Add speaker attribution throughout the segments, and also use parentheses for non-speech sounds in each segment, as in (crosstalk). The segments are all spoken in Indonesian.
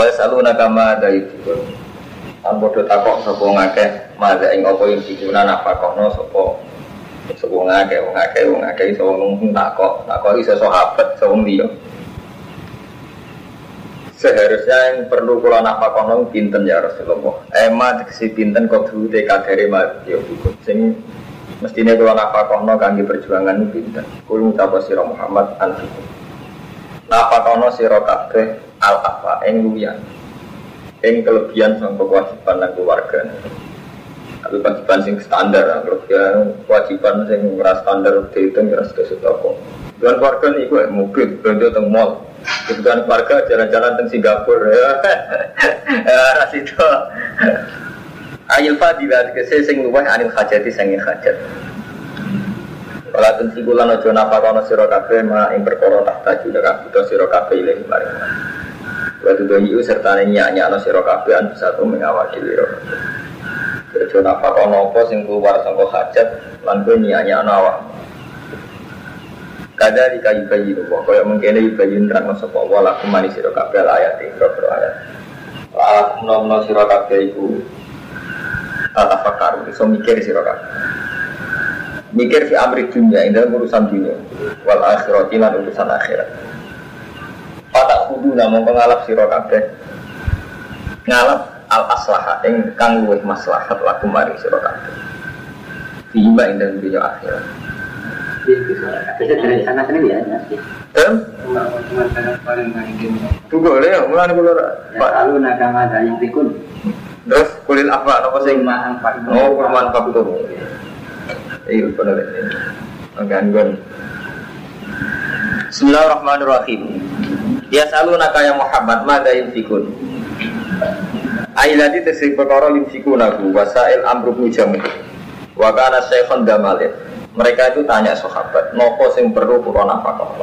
Speaker 1: Wa saluna kama daibun. An bodoh takok sapa ngakeh madha ing apa ing dikuna nafakono sapa sapa ngakeh wong ngakeh wong ngakeh iso wong takok takok iso sahabat iso wong. Seharusnya yang perlu kula nafakono pinten ya Rasulullah. Ema tegesi pinten kok dulu kadare mati yo sing mestine kula nafakono kangge perjuangan pinten. Kula ngucap sira Muhammad anfikum. Nafakono sira kabeh al apa ing luwian. Ing kelebihan sama kewajiban dan keluarga. Tapi kewajiban sing standar kelebihan kewajiban sing ora standar dihitung ya sudah kok dengan keluarga nih gue mobil belanja teng mall. Kebutuhan keluarga jalan-jalan teng Singapura ya. (laughs) Ras itu Ayil fadilah kese sing luweh anil hajati sing hajat. Kalau tensi bulan ojo napa kono siro kafe ma ing perkara tak taju dak butuh siro kafe ilahi maring Waktu itu iu serta nyanyi no siro kafe an bisa tuh mengawali liro. Ojo napa kono apa sing keluar sangko hajat lan kowe nyanyi no awak. Kada di kayu kayu itu, kaya mungkin ada kayu nerang masuk bahwa laku manis siro kafe ayat ini berapa ayat. Laku nom no siro kafe itu tata fakar, so mikir siro kafe. Mikir fi amri dunia, ini urusan dunia, wal akhirat lan urusan akhirat. Patak kudu namun pengalap siro kabeh Ngalap al aslaha ing kang luwih maslahat laku mari siro kabeh Tiba ing dalam dunia akhirat
Speaker 2: sana sini ya.
Speaker 1: Tunggu mulai kulo
Speaker 2: Pak Alu nakama dan yang pikun.
Speaker 1: Terus kulil apa apa sing
Speaker 2: Lima empat.
Speaker 1: Oh, kurman kapito. Iya, benar ini. Gangguan. Bismillahirrahmanirrahim. Ya salu ya Muhammad mada yunfikun. Ailadi tesik perkara yunfikun aku wasail amruk mujamu. Wa kana syekhon damalin. Mereka itu tanya sahabat, nopo sing perlu kula nafkah.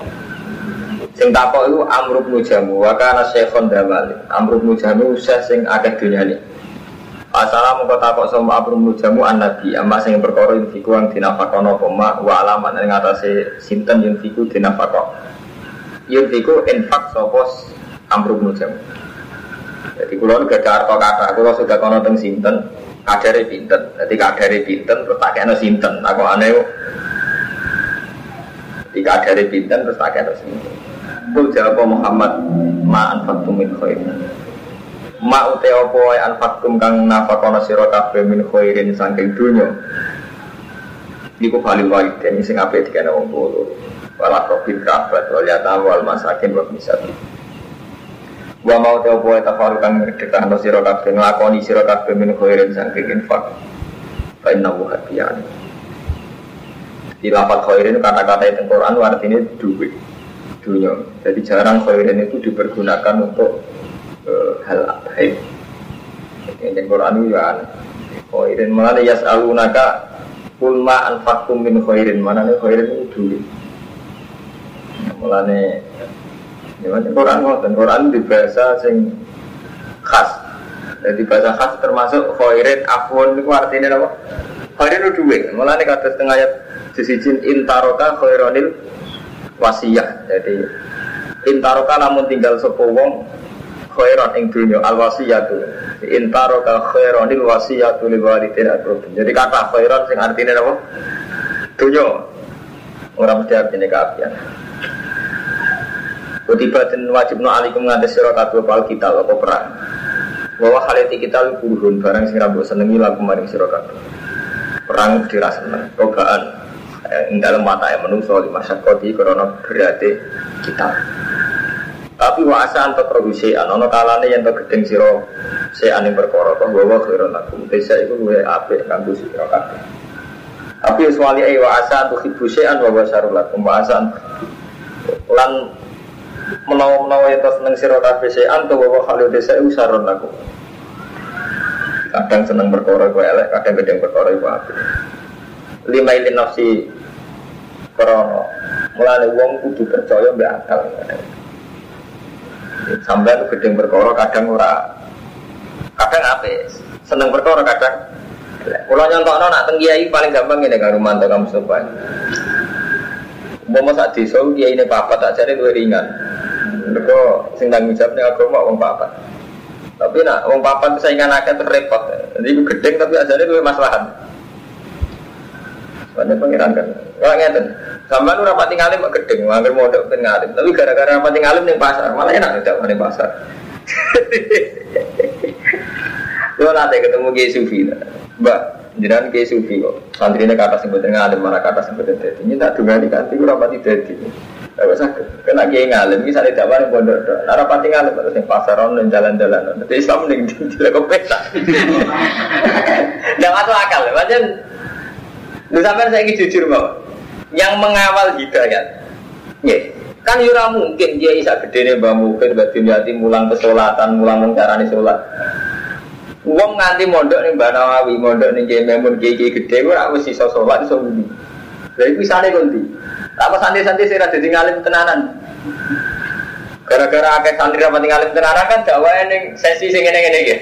Speaker 1: Sing takok itu amruk mujamu. Wa kana syekhon damalin. Amruk mujamu usah sing akeh dunyane. Asalamu kota kok sama abrum mujamu an nabi amma sing perkara yunfiku ang dinafakono koma wa alaman ing atase sinten yunfiku dinafako yunfiku infak sopos amrum mujamu jadi kulon gak ada harta kata kulo sudah kono teng sinten. Kadare pinten? Jadi kadare pinten terus tak kena sinten. Aku aneh jadi kadare pinten terus tak kena sinten. Kul jawab Muhammad ma'an faktum min khairin. Ma ute opo wae anfakum kang nafakono sira kabeh min khairin saking dunya. Paling wae dene sing apik dikene wong tuwa. Wala kobil kerabat yatam wal masakin wa misaki. Wa mau te opo wae tafaru kang ngedekahno sira kabeh nglakoni sira kabeh min khairin saking infak. Fa inna wa hadiyan. Di lafat khairin kata-kata itu Quran artinya duit dunia. Jadi jarang khairin itu dipergunakan untuk hal baik. Yang Quran itu ya khairin mana yas alunaka kulma anfakum min khairin mana khairin itu dulu. Mulane ya macam Quran ngoten Quran di bahasa sing khas. Jadi bahasa khas termasuk khairin afwan itu artinya apa? Khairin itu duit. Mulane kata setengah ayat disijin intaroka khaironil wasiyah. Jadi intaroka namun tinggal sepuluh khairan ing dunya al wasiyatu intaro ka khairanil wasiyatu lil walidin akrobin jadi kata khairan sing artinya apa dunya orang mesti artinya keapian Kutiba dan wajib no alikum ngantes sira kabeh pal kita apa perang. Bahwa haliti kita lu barang sing rambut senengi lagu maring sira kabeh. Perang dirasa seneng, rogaan ing dalam mata yang menungso lima syakoti karena berarti kita. Tapi wa asa anto produksi anono kalane yang gedeng siro se aning perkara to bahwa khairon lakum desa iku luwe apik kanggo sira kabeh. Tapi wali ai wa asa khibu an wa basarul lakum lan menawa-menawa yang seneng kabeh se anto bahwa khalu desa iku saron lakum. Kadang seneng perkara iku elek, kadang gedeng perkara iku apik. Lima ilin nafsi krono mulane wong kudu percaya mbek akal. Sampai itu gedeng berkoro kadang ora kadang apa seneng berkoro kadang kalau nyontok nak tenggiai paling gampang ini kan rumah kamu sopan mau masak di kiai ini papa tak cari dua ringan mereka sing tanggung jawabnya agama wong papa Tapi nak wong papan saingan akeh terus repot. Jadi iku gedeng tapi asane luwih maslahat. Soalnya pengiran kan. Kalau ngeten, sampean ora pati ngalim kok gedeng, nganggur modok ben ngalim. Tapi gara-gara pati ngalim ning pasar, malah enak tidak ning pasar. (laughs) Yo nanti ketemu Kiai Sufi, Mbak, jangan Kiai Sufi kok. Santrinya kata sebutin ngalim, malah kata sebutin dadi. Ini tak dengar di kanti, ora Gak sakit. Kena kiai ngalim, misalnya dakwah yang pondok, nara pati ngalim, terus yang pasar dan jalan-jalan. Nanti Islam nih tidak kepesa. Tidak masuk akal, macam. Lu sampai saya ingin jujur mau, yang mengawal hidayat, ya, kan yura mungkin dia bisa gede nih mbak mungkin batu jati mulang kesolatan, mulang mengcarani sholat. Uang nganti mondok nih mbak Nawawi, mondok nih kiai memun gede, gue harus sisa sholat, budi. Jadi misalnya kunti, apa santri-santri sih rada ngalim tenanan. Gara-gara akeh santri rapat ngalim tenanan kan dakwah ning sesi sing ngene-ngene iki.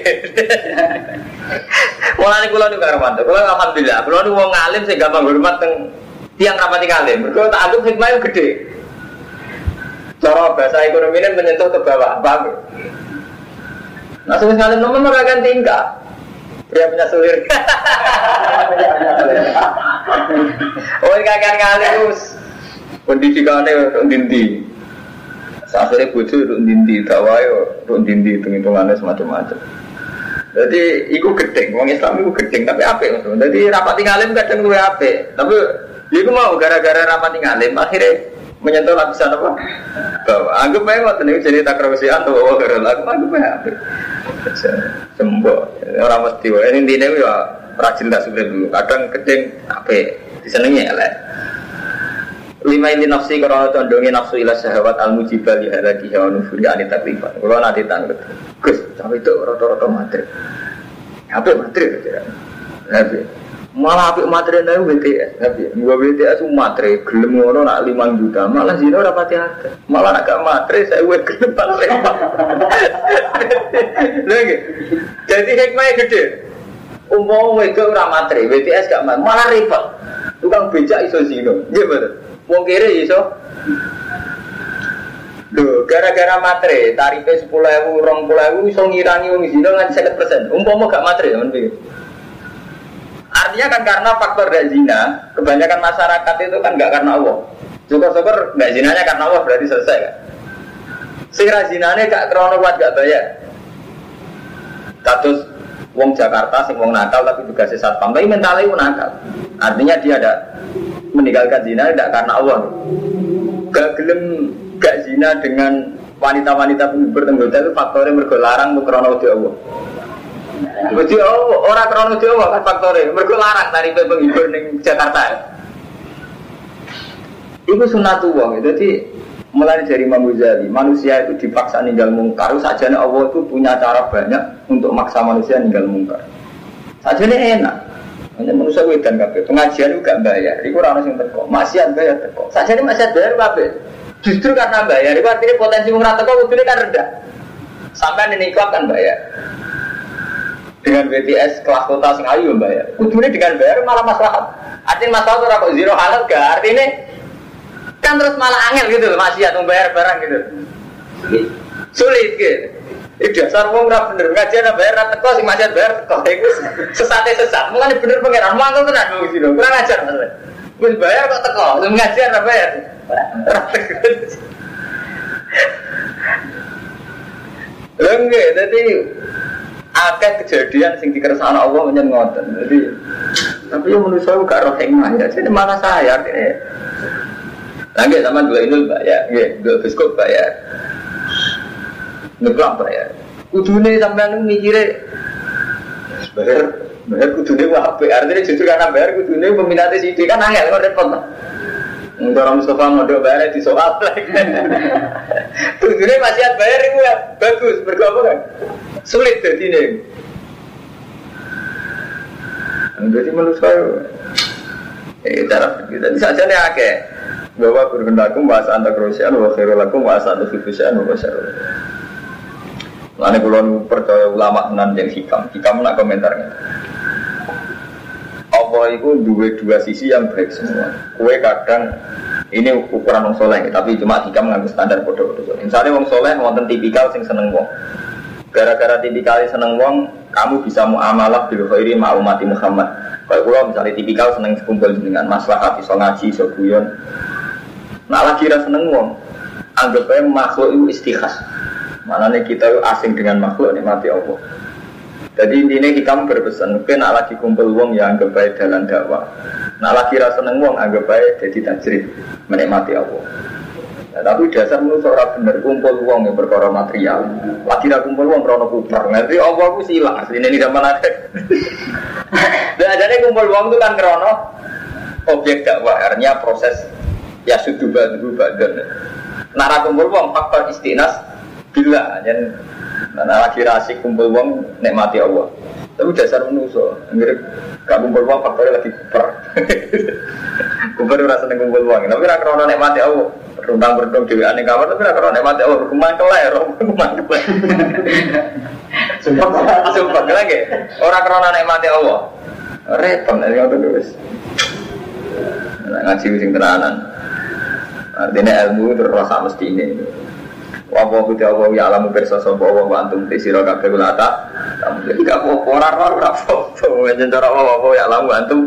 Speaker 1: (laughs) Mulane kula niku karo mantu. Kula alhamdulillah, kula niku wong ngalim sing gampang hormat teng tiang rapat ngalim. Mergo tak anggap hikmah yang gede. Cara bahasa ekonomi ini menyentuh ke bawah, paham? Nah, sebelum ngalim nomor akan tingkah. Dia punya sulir. (laughs) (laughs) oh, kakak ngalim pendidikannya untuk dinti akhirnya bujuk untuk dinti tawayo untuk dinti hitung hitungannya semacam-macam. Jadi itu gedeng. Orang Islam itu gedeng tapi apa jadi rapat ngalim kadang gue apa tapi ya itu mau gara-gara rapat ngalim akhirnya menyentuh lapisan apa? Bahwa anggap aja waktu ini jadi tak kerusian atau bawa gara lagu anggap aja apa sembuh orang mesti ini intinya ya rajin tak sudah dulu. Kadang gedeng apa disenengi ya lah lima ini nafsi karena condongnya nafsu ila sahabat al mujibal ya lagi hawa nufuri ani taklifan. Kalau nanti tanggut gus sampai itu roto-roto materi apa materi kira nabi malah apa materi nabi BTS nabi dua BTS itu materi gelem ngono nak lima juta malah zino rapati ada malah nak gak materi saya buat gelem repot lagi (laughs) jadi hikmahnya gede. Umum itu materi BTS gak malah repot tukang becak iso zino gimana Wong kiri iso. Lho, gara-gara matre, rong puluh ewu, iso ngirangi wong zino nganti sekitar persen. Umpama gak matre, teman pikir. Artinya kan karena faktor gak zina, kebanyakan masyarakat itu kan gak karena Allah. Syukur-syukur gak zinanya karena Allah berarti selesai kan. Sing zinanya gak krono kuat gak bayar. Status wong Jakarta sing wong nakal tapi juga sesat pam, tapi mentalnya nakal. Artinya dia ada meninggalkan zina tidak karena Allah. Gak gelem gak zina dengan wanita-wanita penghibur itu faktornya mergo larang krono di Allah. Wedi Allah, orang krono di Allah kan faktornya mergo larang dari penghibur di Jakarta. Itu sunatullah, jadi mulai dari Imam Ghazali, manusia itu dipaksa ninggal mungkar, saja Allah itu punya cara banyak untuk maksa manusia ninggal mungkar. Saja enak, hanya manusia wedan kabeh. Pengajian juga bayar. Iku ora ono sing teko. Maksiat bayar teko. Ini maksiat bayar kabeh. Justru karena bayar, itu artinya potensi wong teko kudune kan rendah. Sampai ini klub kan bayar. Dengan BTS kelas kota sing ayu bayar. Kudune dengan bayar malah masalah. Artinya masalah ora kok zero halal gak artinya kan terus malah angel gitu loh maksiat membayar barang gitu. Sulit gitu. Ini dasar wong ora bener ngaji ana bayar teko sing macet bayar teko iku sesate sesat. Mulane bener pangeran mangkel tenan wong sira. Kurang ajar maksudnya. Wis bayar kok teko, sing ngaji ana bayar. Lengge, jadi akeh kejadian sing dikersana Allah menyen ngoten. Jadi tapi yang menurut saya gak roh hikmah ya. Jadi mana saya artinya. Lagi sama dua ini bayar, dua biskop bayar. Ngeblok bayar. Kudune sampean mikire bayar bayar kudune wae. Artinya justru karena bayar kudune peminatnya sih kan angel kok repot. Orang Mustafa modal bayar di soal (laughs) Kudune masih bayar itu ya bagus berapa kan? Sulit jadi ini. Jadi menurut saya, eh cara kita saja nih akeh bahwa berhendakum bahasa antar kroisian wa khairulakum bahasa antar fifusian wa syarul. Lalu kalau percaya ulama tenan yang hikam, hikam nak komentarnya. Allah itu dua dua sisi yang baik semua. Kue kadang ini ukuran wong soleh, tapi cuma hikam nggak standar bodoh bodoh. Misalnya wong soleh wonten tipikal sing seneng wong. Gara-gara tipikal seneng wong, kamu bisa muamalah bil khairi ma umati Muhammad. Kalau kula misalnya tipikal seneng kumpul dengan maslahat iso ngaji, iso guyon. Nah lagi ra seneng wong, anggap makhluk itu istikhas. Mana kita itu asing dengan makhluk nikmati Allah. Jadi intinya kita berpesan, mungkin nak lagi kumpul wong ya anggap baik dalam dakwah. Nak lagi rasa seneng wong anggap baik jadi tajrid menikmati Allah. Ya, tapi dasar menurut orang bener kumpul wong yang berkoro material. Lagi rasa kumpul wong krono kupar. Nanti Allah aku silang asli ini zaman ada. (laughs) Dan jadi kumpul wong itu kan krono objek dakwah. Artinya proses ya sudah badu badan. Nara kumpul wong faktor istinas bila dan Nah, lagi rasik kumpul wong nikmati Allah. Tapi dasar menuso, mirip gak kumpul wong faktornya lagi kuper. (laughs) kuper ora seneng kumpul wong, tapi ora krono nikmati Allah. Rundang berdong dewi aneh kamar, tapi ora krono nikmati Allah. Kuman keler, kuman keler. (laughs) Sumpah, sumpah lagi. Orang krono nikmati Allah. Repot nek ngono terus. Ngaji sing tenanan. Artinya ilmu terus mesti ini. Wapo kuti Allah ya alamu perso sopo Allah wa antum ti sira kabeh kula ta. Gak apa-apa ora ora ora apa-apa. Cara Allah ya alamu antum.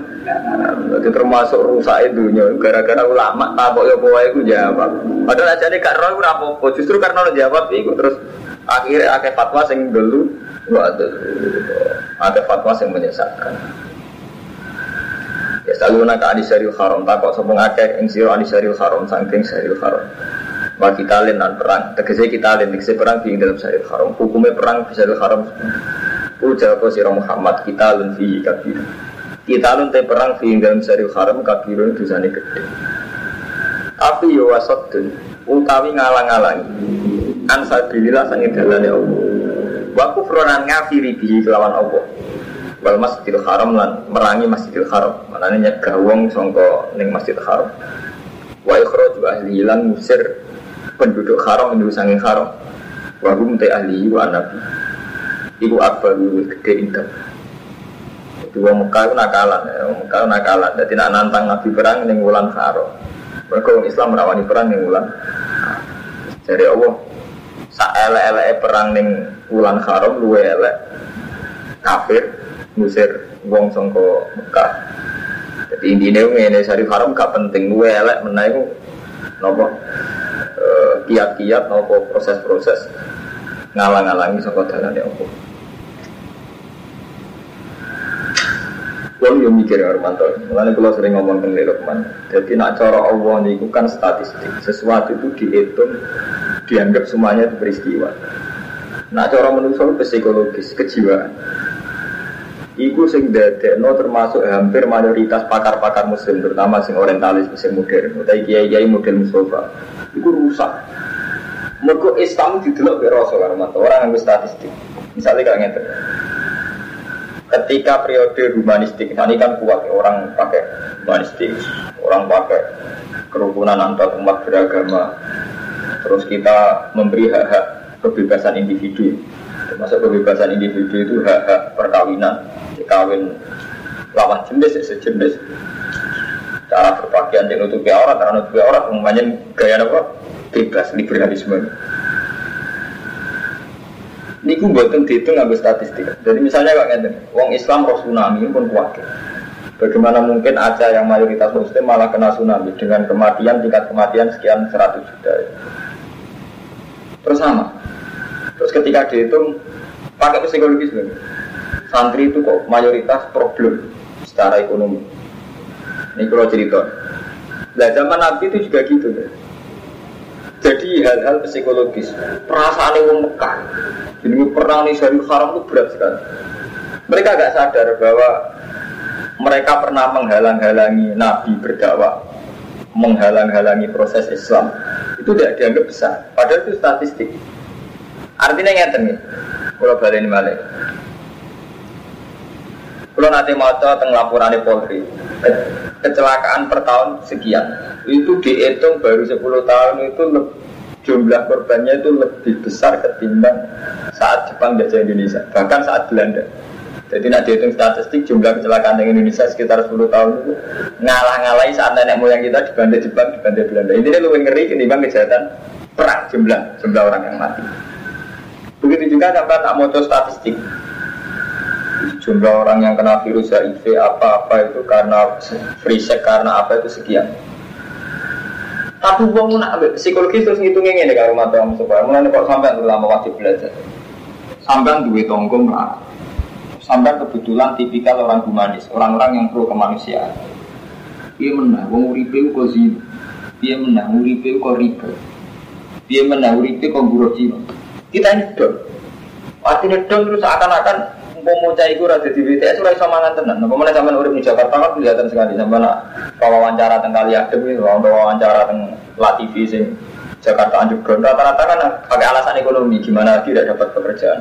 Speaker 1: Itu termasuk rusak dunia gara-gara ulama takok ya apa iku jawab. Padahal aja nek gak ora apa-apa. Justru karena lo jawab iku terus akhirnya akeh fatwa sing dulu waduh ada fatwa yang menyesatkan. Ya saluna ka adisaril haram takok sapa ngakeh ing sira adisaril haram saking saril haram wa kita dan perang. Tegese kita lain tegese perang di dalam syariat haram. Hukumnya perang di syariat haram. Ujar kau sirah Muhammad kita lun fi kabir kita lun te perang di dalam syariat haram kabirun dosane gede. Tapi yo wasatun utawi ngalang-alangi. An sabilillah sange dalane Allah. Wa kufronan ngafiri bihi kelawan Allah. Wal masjidil haram lan merangi masjidil haram. Manane nyegah wong sangka ning masjidil haram. Wa ikhraju ahli lan musir penduduk haram menuju sanging haram wahum te ahli wa nabi ibu akbar gede indah jadi wong Mekah itu nakalan ya. Wong Mekah nakalan. Jadi nak nantang nabi perang ning wulan haram mereka wong Islam merawani perang ning wulan. Jadi Allah saelek-eleke perang ning wulan haram luwe elek. Kafir ngusir wong sangka Mekah. Jadi intinya ini syarif haram gak penting. Luwe elek menaik nopo kiat-kiat nopo proses-proses ngalang-alangi saka dalane apa. Kalau yang mikir ya Armanto, mulanya kalau sering ngomong tentang Lukman. Jadi nak cara Allah itu kan statistik, sesuatu itu dihitung, dianggap semuanya itu peristiwa. Nak cara manusia psikologis, kejiwaan. Iku sing no termasuk hampir mayoritas pakar-pakar muslim terutama sing orientalis sing modern utawi kiai-kiai model Mustafa. Iku rusak. Mergo Islam didelok ke Rasul orang yang statistik. Misalnya kayak ngeten. Ketika periode humanistik, ini kan kuat orang pakai humanistik, orang pakai kerukunan antar umat beragama. Terus kita memberi hak-hak kebebasan individu. Termasuk kebebasan individu itu hak-hak perkawinan kawin lawan jenis ya sejenis. Cara berpakaian yang nutupi aurat cara nutupi aurat umumnya gaya apa? Bebas liberalisme. Ini gue buatan dihitung nggak statistik. Jadi misalnya kayak ngeten wong Islam roh tsunami pun kuat Bagaimana mungkin Aceh yang mayoritas muslim malah kena tsunami dengan kematian tingkat kematian sekian 100 juta. Terus sama Terus ketika dihitung pakai psikologis sebenarnya santri itu kok mayoritas problem secara ekonomi. Ini kalau cerita. Nah zaman Nabi itu juga gitu ya. Jadi hal-hal psikologis, perasaan yang Mekah, jadi perang di Syarif Haram itu berat sekali. Mereka agak sadar bahwa mereka pernah menghalang-halangi Nabi berdakwah, menghalang-halangi proses Islam. Itu tidak dianggap besar. Padahal itu statistik. Artinya ngeten kalau balik ini balik. Kalau nanti mau tentang laporan Polri, kecelakaan per tahun sekian, itu dihitung baru 10 tahun itu jumlah korbannya itu lebih besar ketimbang saat Jepang jajah Indonesia, bahkan saat Belanda. Jadi nak dihitung statistik jumlah kecelakaan di Indonesia sekitar 10 tahun itu ngalah-ngalahi saat nenek moyang kita dibanding Jepang, dibanding Belanda. Ini lebih ngeri ketimbang kejahatan perang jumlah jumlah orang yang mati. Begitu juga sampai tak mau statistik. Jumlah orang yang kena virus HIV apa-apa itu karena free sex karena apa itu sekian. Tapi uang nak psikologis terus ngitungnya ini kalau mata om supaya mulai kok sampai dulu lama wajib belajar. Sampai duit tonggo melarat. Sampai kebetulan tipikal orang humanis, orang-orang yang pro kemanusiaan. Dia menang, wong uripe kok. Dia menang, uripe kok riba. Dia menang, uripe kok buruk Kita ini dong. Artinya dong terus akan-akan mau cai gue rada di BTS ora iso mangan tenan. Apa meneh sampean urip di Jakarta kan kelihatan sekali sampean wawancara teng kali adem gitu, wawancara teng TV sing Jakarta Underground rata-rata kan pakai alasan ekonomi gimana tidak dapat pekerjaan.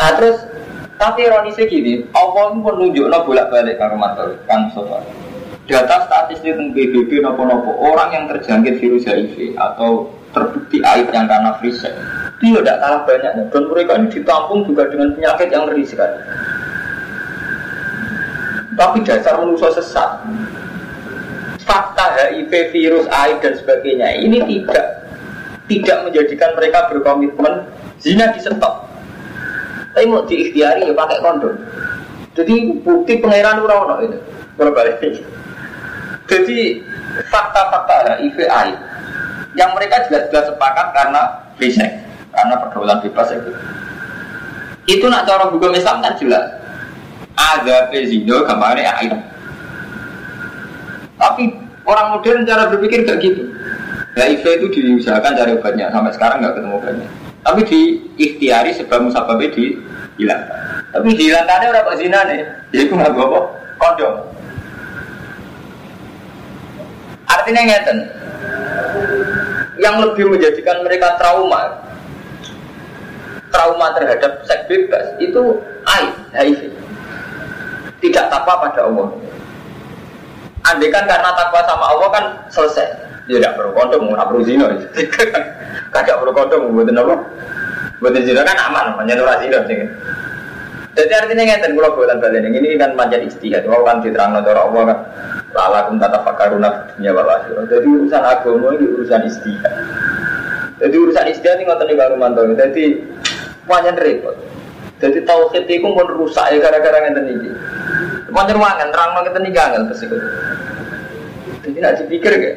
Speaker 1: Nah terus tapi ironisnya gini, Allah itu menunjukkan bolak-balik karo mantul Kang Sofa. Data statistik tentang PBB nopo-nopo. Orang yang terjangkit virus HIV atau terbukti aib yang karena free itu tidak kalah banyaknya dan mereka ini ditampung juga dengan penyakit yang ngeri sekali tapi dasar manusia sesat. Fakta HIV virus aib dan sebagainya. Ini tidak tidak menjadikan mereka berkomitmen zina di stop. Tapi mau diikhtiari ya pakai kondom. Jadi bukti pangeran urawono itu. Berbalik jadi fakta-fakta HIV aib yang mereka jelas-jelas sepakat karena free karena pergaulan bebas itu. Itu nak cara hukum Islam kan jelas. Ada pezino gambarnya air. Tapi orang modern cara berpikir gak gitu. HIV itu diusahakan cari obatnya sampai sekarang nggak ketemu obatnya. Tapi di ikhtiari sebab musababnya hilang. Tapi dihilangkannya orang zina nih, jadi nggak bawa kondom. Artinya ngeten, yang lebih menjadikan mereka trauma trauma terhadap seks bebas itu aib, HIV. Tidak takwa pada Allah. Andai kan karena takwa sama Allah kan selesai. Ya tidak perlu kondom, nggak perlu zina. (laughs) Tidak perlu kondom, buatin apa? Buatin zina kan aman, namanya nurah zina jadi artinya ngeten kalau buatan balik ini kan panjang istihad, mau kan diterang cara Allah kan Lala kum tata fakaruna dunia wal Jadi urusan agama ini urusan istihad. Jadi urusan istihad ini ngotot nih baru mantau. Jadi banyak repot. Jadi tauhid itu pun rusak ya gara-gara ngeten iki. Banyak ruangan terang banget gangan terus itu. Jadi nak dipikir gak?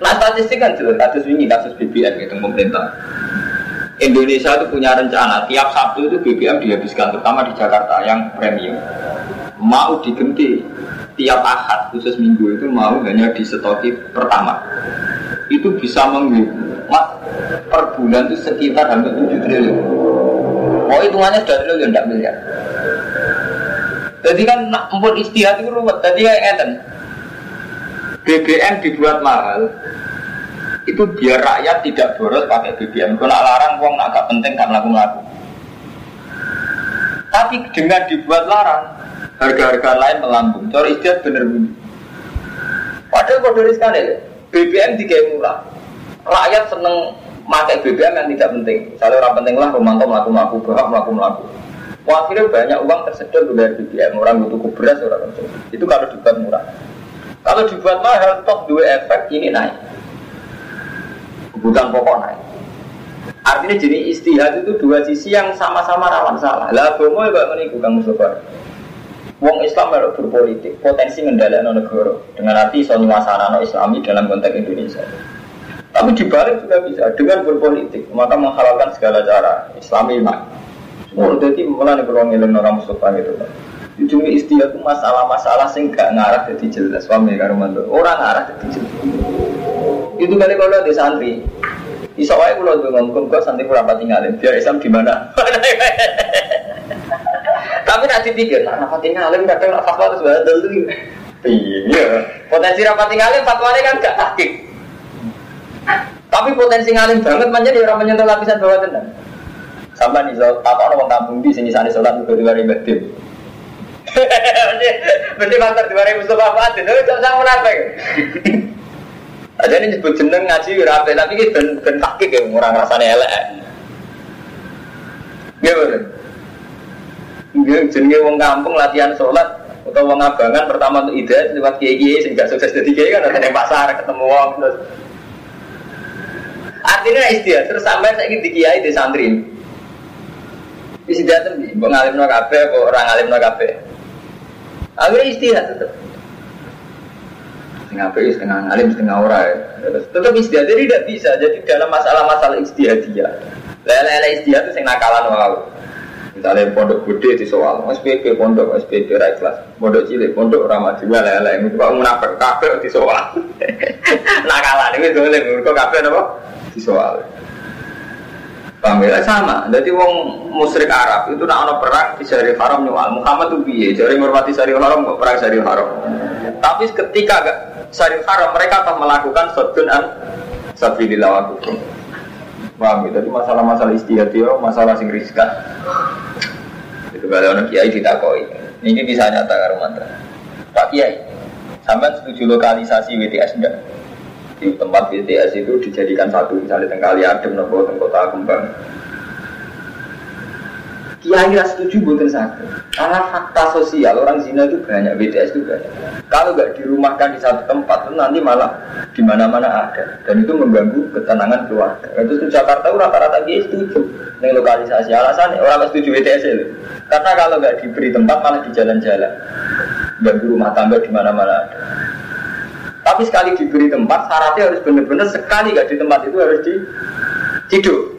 Speaker 1: Nah statistik kan jelas kasus ini kasus BBM gitu pemerintah. Indonesia itu punya rencana tiap Sabtu itu BBM dihabiskan terutama di Jakarta yang premium mau diganti tiap ahad khusus minggu itu mau hanya di stokif pertama. Itu bisa menghemat per bulan itu sekitar hampir 7 triliun. Mau hitungannya sudah triliun tidak miliar. Jadi kan empun istihad itu ruwet jadi kayak ngeten. BBM dibuat mahal itu biar rakyat tidak boros pakai BBM kalau larang uang agak penting karena aku ngaku tapi dengan dibuat larang harga-harga lain melambung. Cara istiad bener bunyi. Padahal kode sekali, BBM dikai murah. Rakyat seneng pakai BBM yang tidak penting. Misalnya orang penting lah Romanto melaku melaku, berhak melaku melaku. Akhirnya banyak uang tersedot dari BBM. Orang butuh beras, orang itu kalau dibuat murah. Kalau dibuat mahal, top dua efek ini naik. Kebutuhan pokok naik. Artinya jenis istihad itu dua sisi yang sama-sama rawan salah. Lah, bomo ya Mbak Meniku, Kang Mustafa. Wong Islam harus berpolitik, potensi ngendalikan negara dengan arti iso no Islami dalam konteks Indonesia. Tapi dibalik juga bisa dengan berpolitik, maka menghalalkan segala cara Islami mak. Semua jadi mulai beruang ngiling orang Mustafa gitu. Ujungnya istilah itu masalah-masalah sing gak ngarah jadi jelas suami karo mantu. Orang ngarah jadi jelas. Itu kali kalau di santri, Iso wae kula ngomong kok santri kurang tinggalin biar Islam di mana. (laughs) Tapi nak dipikir, nah rapati ngalim kadang nak fatwa terus badal tuh. Iya, potensi rapati ngalim fatwanya kan gak takik. Tapi potensi ngalim banget menjadi orang menyentuh lapisan bawah tenang. Sampai nih, apa orang kampung di sini sana sholat juga dua ribu tim. (laughs) Berarti faktor dua ribu Mustafa Fadil, itu sama munafik. Aja ini nyebut jeneng ngaji rapi, tapi ini ben ben takik ya orang rasanya elek. Gimana? Jenenge wong kampung latihan sholat atau wong abangan pertama untuk ide lewat kiai kiai sehingga sukses jadi kiai kan ada pasar ketemu wong terus Artinya istiadat terus sampai saya ingin dikiai di santri. Istiadat itu, mau ngalim no kafe, kok orang ngalim no kafe. Akhirnya istiadat tetap. Setengah ape, setengah ngalim, setengah orang. Tetap istiadat jadi tidak bisa. Jadi dalam masalah-masalah dia. Lele-lele istiadat itu yang nakalan. Misalnya pondok gede di soal, SPP pondok, SPP ra kelas, pondok cilik, pondok ramah juga lele, itu kok munafik kafe di soal. Nakalan itu boleh, kok kafe apa? Di soal. Paham ya? Sama. Jadi wong musyrik Arab itu nak ono perang di Syarif Haram nyual. Muhammad tuh biye, jadi ngormati Syarif Haram kok perang Syarif Haram. Tapi ketika Syarif Haram mereka akan melakukan sodun an sabilillah wa Paham ya? Jadi masalah-masalah istihad itu masalah sing riskan. Itu kalau orang kiai ditakoi. Ini bisa nyata karo mantra. Pak Kiai, sampai setuju lokalisasi WTS enggak? Di tempat WTS itu dijadikan satu, misalnya tengkali adem, nopo kota kembang. Kiai rasa setuju bukan sakit. Karena fakta sosial orang zina itu banyak, BTS itu banyak. Kalau nggak dirumahkan di satu tempat, itu nanti malah di mana-mana ada. Dan itu mengganggu ketenangan keluarga. Itu di Jakarta rata-rata dia setuju dengan lokalisasi. Alasan orang setuju BTS itu. Karena kalau nggak diberi tempat malah di jalan-jalan. Ganggu rumah tangga di mana-mana ada. Tapi sekali diberi tempat, syaratnya harus benar-benar sekali nggak di tempat itu harus di tidur.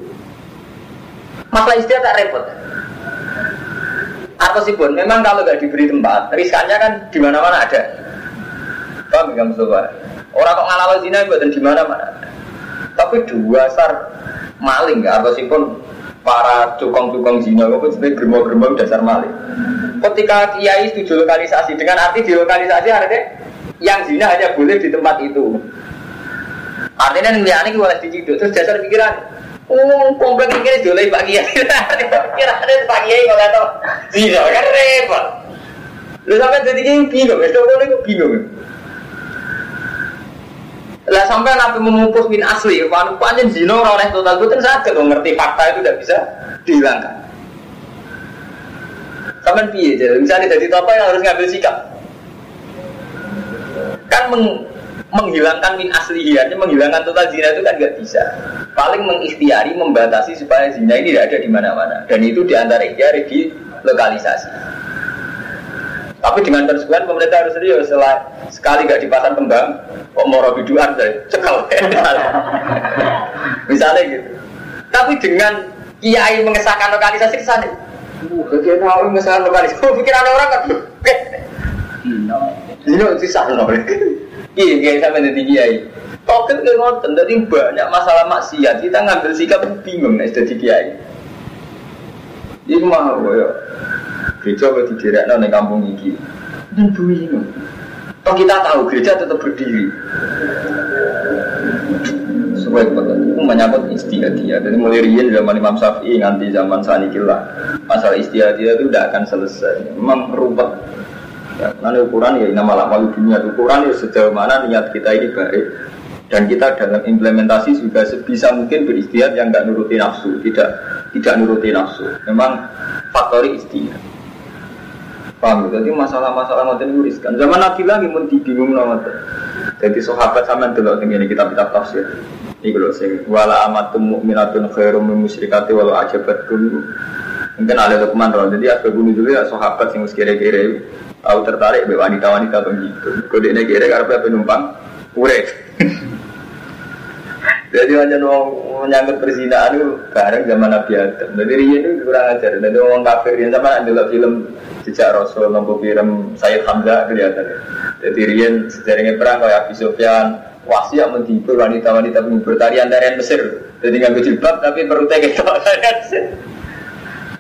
Speaker 1: Masalah istilah tak repot. Atau sih pun, memang kalau nggak diberi tempat, riskannya kan di mana-mana ada. Paham nggak Mustafa? Orang kok ngalah zina buatan di mana-mana. Tapi dua sar maling nggak atau sih pun para cukong-cukong zina itu sebenarnya gerbong-gerbong dasar maling. Ketika kiai setuju lokalisasi dengan arti di lokalisasi artinya yang zina hanya boleh di tempat itu. Artinya yang liane boleh diciduk terus dasar pikiran Oh, komplek ini dolai Pak Kiai. Kira ada Pak Kiai kalau tahu. Zina kan repot. Lu sampai jadi kiai bingung, itu boleh kok bingung. Lah sampai nabi memupus min asli, kalau panjang zina orang oleh total kan sakit, ngerti fakta itu tidak bisa dihilangkan. Sampai piye jadi misalnya jadi apa yang harus ngambil sikap. Kan meng, menghilangkan min asli artinya menghilangkan total zina itu kan nggak bisa. Paling mengikhtiari membatasi supaya zina ini tidak ada di mana-mana. Dan itu di antara ikhtiar di lokalisasi. Tapi dengan konsekuensi pemerintah harus serius setelah sekali gak dipasang kembang, kok mau biduan saya cekal. (laughs) Misalnya gitu. Tapi dengan kiai mengesahkan lokalisasi ke sana. Uh, bagian tahu mengesahkan lokalisasi. Pikiran orang kan. Ini itu sah loh. Iya, kiai sampai jadi kiai. Token ke ngoten, jadi banyak masalah maksiat. Kita ngambil sikap bingung nih jadi kiai. Ini mah ya. Gereja di daerah di kampung ini. Dan bingung. Toh kita tahu gereja tetap berdiri. Supaya itu menyangkut istiadia. Jadi mulai rian zaman Imam Syafi'i nanti zaman Sanikillah. Masalah istiadia itu tidak akan selesai. Memang berubah karena ukuran ya nama lama dunia ukuran ya sejauh mana niat kita ini baik dan kita dalam implementasi juga sebisa mungkin beristiad yang nggak nuruti nafsu, tidak tidak nuruti nafsu. Memang faktori istiad. Paham? Ya? Jadi masalah-masalah ngoten itu riskan. Zaman Nabi lagi pun dibingung nama Jadi sahabat sama dulu dengan kitab-kitab tafsir. Ini kalau sing wala amatum mu'minatun khairum min musyrikati walau. Mungkin ada dokumen roh. Jadi asbab dulu ya sahabat yang kira-kira tahu tertarik be wanita-wanita begitu. Kode ini kira karena penumpang urek. (laughs) Jadi hanya mau menyangkut perzinaan itu bareng zaman Nabi Adam. Jadi dia itu kurang ajar. Jadi orang kafir yang sama ada film sejak Rasul nombor film Sayyid Hamzah kelihatan. Jadi Rian sejarahnya perang kayak Abi Sufyan wasiat menghibur wanita-wanita bertarian tarian Mesir. Jadi nggak jilbab tapi perutnya gitu. (laughs)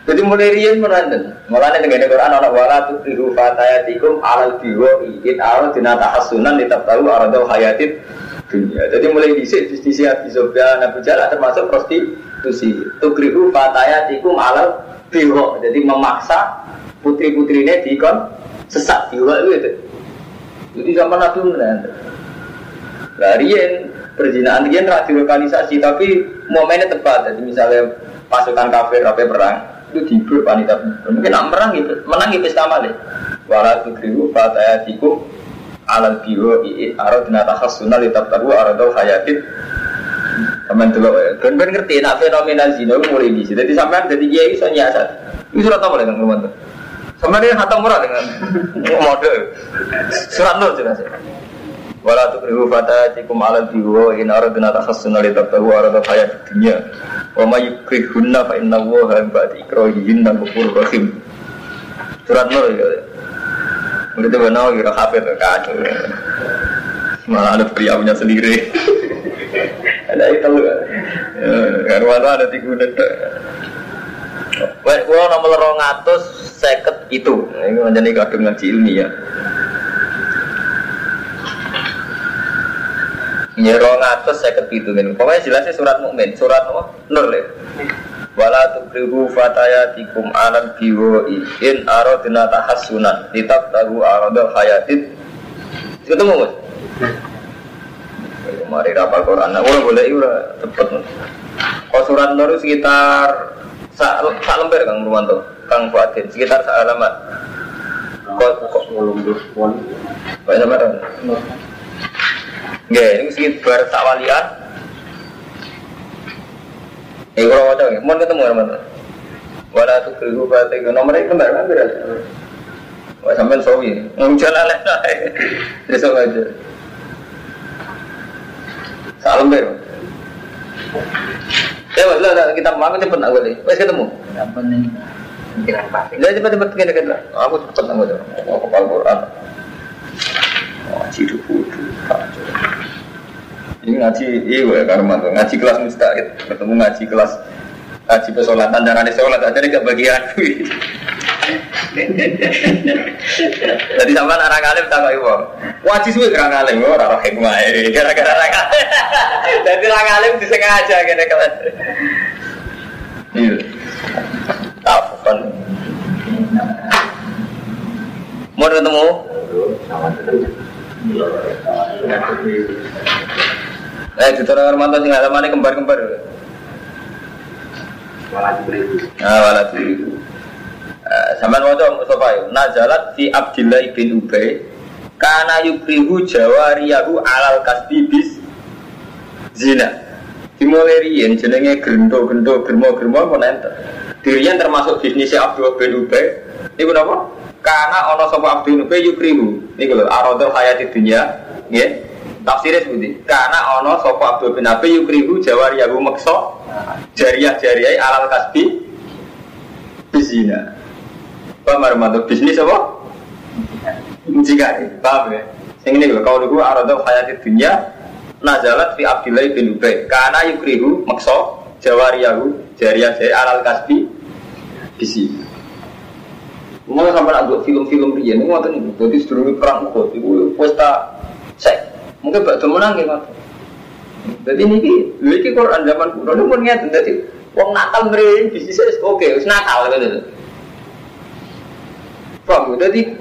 Speaker 1: Jadi mulai rian menanten. Mulai dengan Quran anak wala tutrihu fatayatikum alal biwa in al dinata hasunan tetap tahu aradau hayatit dunia. Jadi mulai disik justisi Abi Sofyan Nabi Jalak termasuk prostitusi. Tukrihu fatayatikum alal biwa. Jadi memaksa putri-putrinya dikon sesat biwa itu. Jadi sama Nabi menanten. Nah, rian perjinaan rian radikalisasi tapi momennya tepat. Jadi misalnya pasukan kafir kafir perang itu dibur wanita mungkin nak menang gitu menang itu sama deh wala tukrihu fatayatikum alal biwa ii aro dinata khasuna litab taru aradau hayatin Sampean dulu. Ben ben ngerti nak fenomena zina itu mulai di sini. Jadi sampean jadi kiai iso nyiasat. Ini surat apa dengan teman tuh? Sampean dia khatam murah dengan mode. Surat nur jelas. Wala tukrihu fatatikum ala biwa in aradna takhassuna li tabtahu arada hayat dunya. Wa ma yukrihunna fa inna Allaha ba'da ikrahihinna ghafurur rahim. Surat nur ya. Begitu benar kira kafir kacau. Malah ada priapunya sendiri. (laughs) ada itu karena ada tiga netek. Wah, nomor rong atus seket itu. Ini menjadi kadung ngaji ilmiah. Ya rong atus seket itu kan. Pokoknya jelasnya surat mukmin, surat apa? Nur le. Wala tukrihu fatayatikum alal biwoi in aradna tahassunan litabtahu aradal hayatid. Ketemu mas? Mari rapal Quran. Nah, udah boleh udah cepet. Kalau surat Nur sekitar sak sak lembar Kang Rumanto, Kang Fuadin sekitar sak alamat. Kok kok
Speaker 2: pon.
Speaker 1: Pak sama dong. Nggih, ini sekitar sak walian. Eh, kalau mau mau ketemu teman Wala tuh keliru batik nomornya kembar kan berarti. Wah sampai sawi, jalan lain, besok aja. Salam ber. Ya mas, lah kita mau cepet nak boleh. Wes ketemu.
Speaker 2: Apa nih?
Speaker 1: Ya cepet kita kita. Aku cepet nak boleh. Mau kepal Quran. Ngaji dulu. Ini ngaji, iya gue karma tuh. Ngaji kelas mustahil. Ketemu ngaji kelas ngaji pesolatan jangan ada sholat aja gak bagian. Jadi sama orang alim tak kau ibu. Wajib suwe orang alim, oh orang hikmah ini gara-gara orang alim. Jadi orang alim disengaja kira kelas. Iya. Tahu kan. Mau ketemu? Eh, di Torah Armanto sing alamane kembar-kembar.
Speaker 2: Malah diberi.
Speaker 1: Nah, wala dulu. Sampai waca Mustafa yo, nazalat fi Abdillah bin Ubay kana yukrihu jawariyahu alal kasbi bis zina. Dimulai riyen jenenge gendo-gendo germo-germo apa nenten. Dirian termasuk bisnisnya Abdul bin Ubay. Iku napa? Karena ono sapa Abdul bin Ubay yukrihu. Niku lho aradul hayati dunya, nggih. Tafsirnya seperti karena ono sapa Abdul bin Ubay yukrihu jawariyahu maksa jariah-jariah alal kasbi bizina. Paham Armando? Bisnis apa? Jika paham ya? Yang ini kalau dulu aradul hayati dunia nazalat fi Abdillah bin Ubay karena yukrihu makso jawariyahu jariah jari alal kasbi bisi mau sampai nak film-film dia ini ngotot nih jadi sedulur perang Uhud itu pesta sek mungkin bak menang ya ngotot jadi ini ini Quran zaman kuno ini pun ngerti jadi Wong Natal mrene bisnisnya oke, wis Natal gitu. Paham? Jadi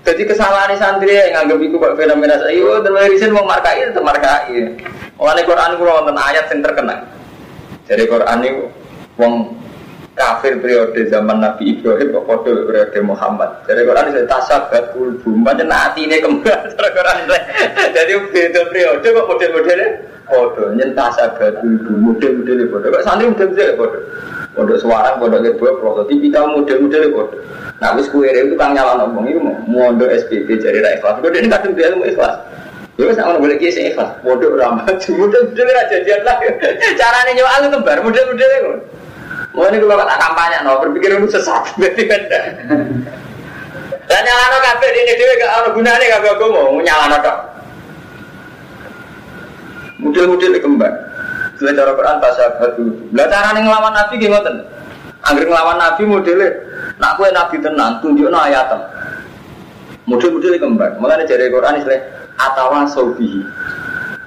Speaker 1: jadi kesalahan santri yang nganggep itu kok fenomena saya itu terwirisin mau markai tetap markai. Mulane Quran kula wonten ayat yang terkenal. Jadi Quran itu wong kafir periode zaman Nabi Ibrahim kok padha periode Muhammad. Jadi Quran itu tasabat kulbu, pancen atine kembar (laughs) cara Quran. Jadi beda periode kok model-modelnya padha nyentas sabat kulbu, model-modelnya padha. Kok santri model-modelnya padha. Pondok suara, pondok kedua, pondok tipikal model-modelnya padha. Nah, wis kue itu kang ngomong itu mau mondok SPP jadi ra ikhlas. Kode ini kadang dia mau ikhlas. Ya wis sama boleh kiai sing ikhlas. Mondok ra maju, model-model ra jadian lah. (laughs) Carane nyewa aku kembar model-model itu. Mau ini kalau kata kampanye, no, berpikir itu sesat, (laughs) berarti beda. Dan nyalano kafe di ini dewe gak ada gunanya kafe aku mau nyalano dok. Model-model kembar. Setelah cara Quran tasabat dulu. Lah cara ngelawan Nabi gimana? Angger ngelawan Nabi modelnya, nak kue Nabi tenang, tunjuk no ayatem. Model-model kembar. Makanya dari Quran istilah atawa sobihi.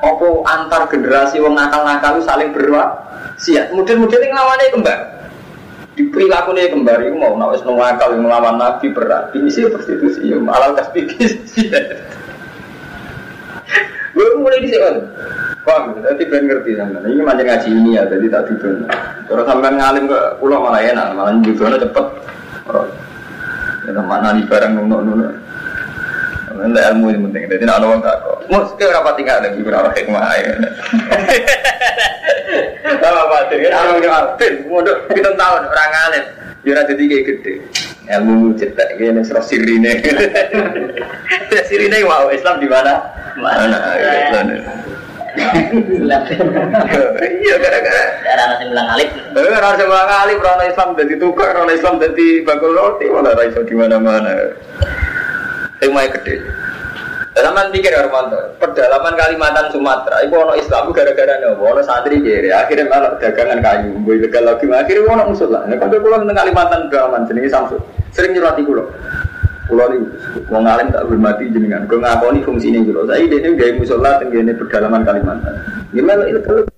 Speaker 1: Opo antar generasi wong nakal-nakal saling berwasiat. Model-model ngelawannya kembar. Di perilaku nih kembar itu mau nak wis nakal yang melawan Nabi berat. Ini sih prostitusi, ya malah kasih (laughs) Gue mulai di sini. Paham, nanti ben ngerti sama. Ini macam ngaji ini ya, jadi tak tidur. Kalau sampai ngalim ke pulau malah enak, malah juga cepet. Ya mana nih barang nunuk Nanti ilmu ini penting. Jadi nak orang tak kok. Ke berapa tinggal lagi berapa hikmah ya. Apa Pak Dir? Orang ini Martin, mondok pitung tahun orang alim. Ora dadi kayak gede. Ilmu cetek kene serah sirine. (laughs) sirine mau Islam di mana? Mana? Islam. Iya gara-gara
Speaker 2: Darah nasi bilang alif.
Speaker 1: Eh, orang sebelah kali orang Islam jadi tukar, orang Islam jadi bakul roti, malah raiso di mana-mana. Mau gede. Zaman pikir Armanto, pedalaman Kalimantan Sumatera, itu ono Islam itu gara-gara nopo, ono santri kiri, akhirnya malah dagangan kayu, gue ilegal lagi, akhirnya ono musuh lah. Nah, kalau pulau tentang Kalimantan pedalaman, jenenge Samsul, sering nyurati pulau. Pulau ini, mau ngalim tak hormati jenengan, gue ngakoni fungsi ini pulau. Saya ini gaya musola tenggine pedalaman Kalimantan. Gimana ilegal?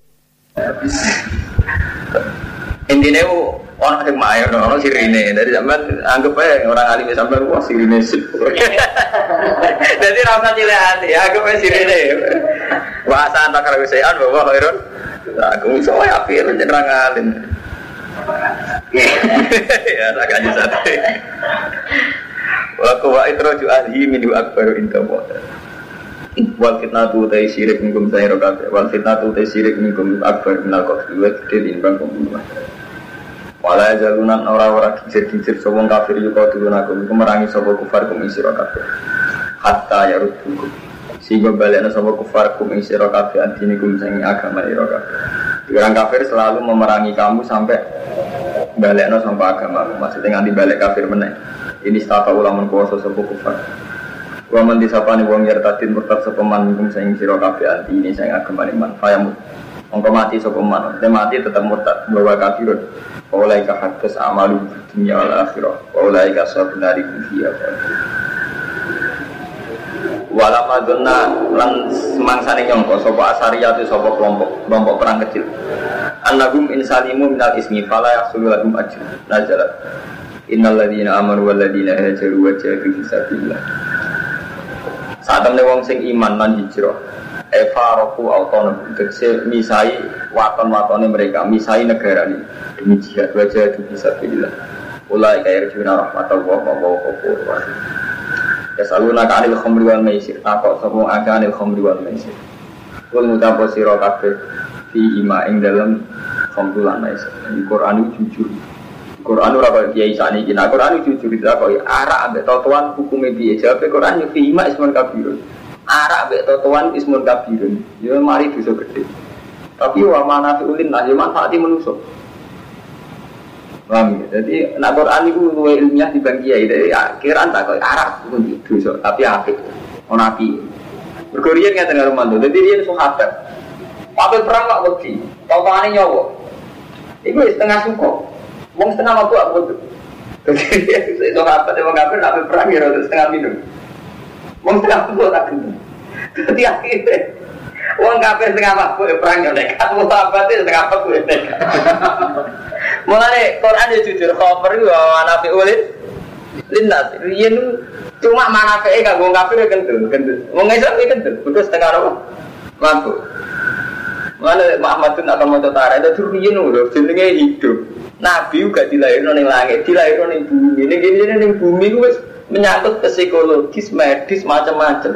Speaker 1: Intinya orang yang main, orang sirine. Dari zaman anggap aja orang alim sampai wah sirine sih. (laughs) Jadi rasa cilik hati, anggap aja sirine. Bahasa antar kalau saya bahwa Khairun. Aku bisa ya jadi orang alim. (laughs) Ya, tak aja satu. Wa kuwa itroju ahli minu akbaru inka mu'ta. Wal fitnatu utai syirik minkum saya rokabe. Wal fitnatu utai syirik minkum akbar minal kofi. Wa gede timbang pembunuhan. Wala jalunan ora-ora kincir-kincir sobong kafir yuka dulun aku Iku merangi kufar kum isi rokabe Hatta ya rudukum Sehingga baliknya sobo kufar kum isi rokabe Antini kum sangi agama i rokabe Orang kafir selalu memerangi kamu sampai baliknya sampai agama. Maksudnya nganti balik kafir meneng Ini stata ulama kuasa sobo kufar. Wa man disapani wong yartadin murtad sepeman minkum saing sira kabeh anti ini saing agama iman fayamut Mongko mati sapa man, dia mati tetap murtad bahwa kafirun. Wa ulaika haqqas amalu fid dunya wal akhirah. Wa ulaika ashabun nari hum fiha khalidun. Wala madonna lan semangsane nyangka sapa asariyatu sapa kelompok kelompok perang kecil. Annahum insalimu minal ismi fala yahsulu lahum ajr. Nazalat. Innal ladzina amanu wal ladzina hajaru wa jahadu. Saat temen wong sing iman lan hijrah Eva roku autonom Tegese misai waton-watone mereka Misai negara ini. Demi jihad wajah itu bisa bila Ulai kaya rejuna rahmatullah wa wa kufur Ya saluna ka anil khomri wal maisir. Takok sopong aga anil khomri wal maisir. Kul mutapo siro kabeh Fi ima ing dalam khomri wal Di Quran itu jujur. Quran ora kaya kiai sani iki. Nah, Quran jujur. Itu kaya arak ambek totoan hukume piye? Jawab Quran yo fima ismun kabirun. Arak ambek totoan ismun kabirun. Yo mari dosa gede. Tapi wa ulin nah yo manfaati manusa. Paham ya? Jadi nak Quran itu luwe ilmiah di bang kiai. Jadi akhiran tak kaya arak itu dosa, tapi apik. Ono api. Berkorian nggak tengah rumah tuh. Jadi dia sahabat. Apa perang kok wedi? Totone nyawa. Iku setengah suko. Wong setengah waktu aku tuh. Jadi (laughs) itu apa? Wong kafir nak perang ya setengah minum. Wong setengah waktu tak minum. Jadi akhirnya Wong kafir setengah waktu perang ya. Wong apa itu setengah waktu ya nekat. Mulane Quran ya jujur khabar itu wa nafi ulil linnas. Yen cuma manafe kang wong kafir ya kentul, kentul. Wong Islam ya kentul. Kudu setengah apa? Mampu. Mana Muhammadun akan mau tentara itu turun loh, jenenge hidup. Nabi juga dilahirkan di langit, dilahirkan di bumi. Ini gini ini bumi itu menyangkut ke psikologis, medis, macam-macam.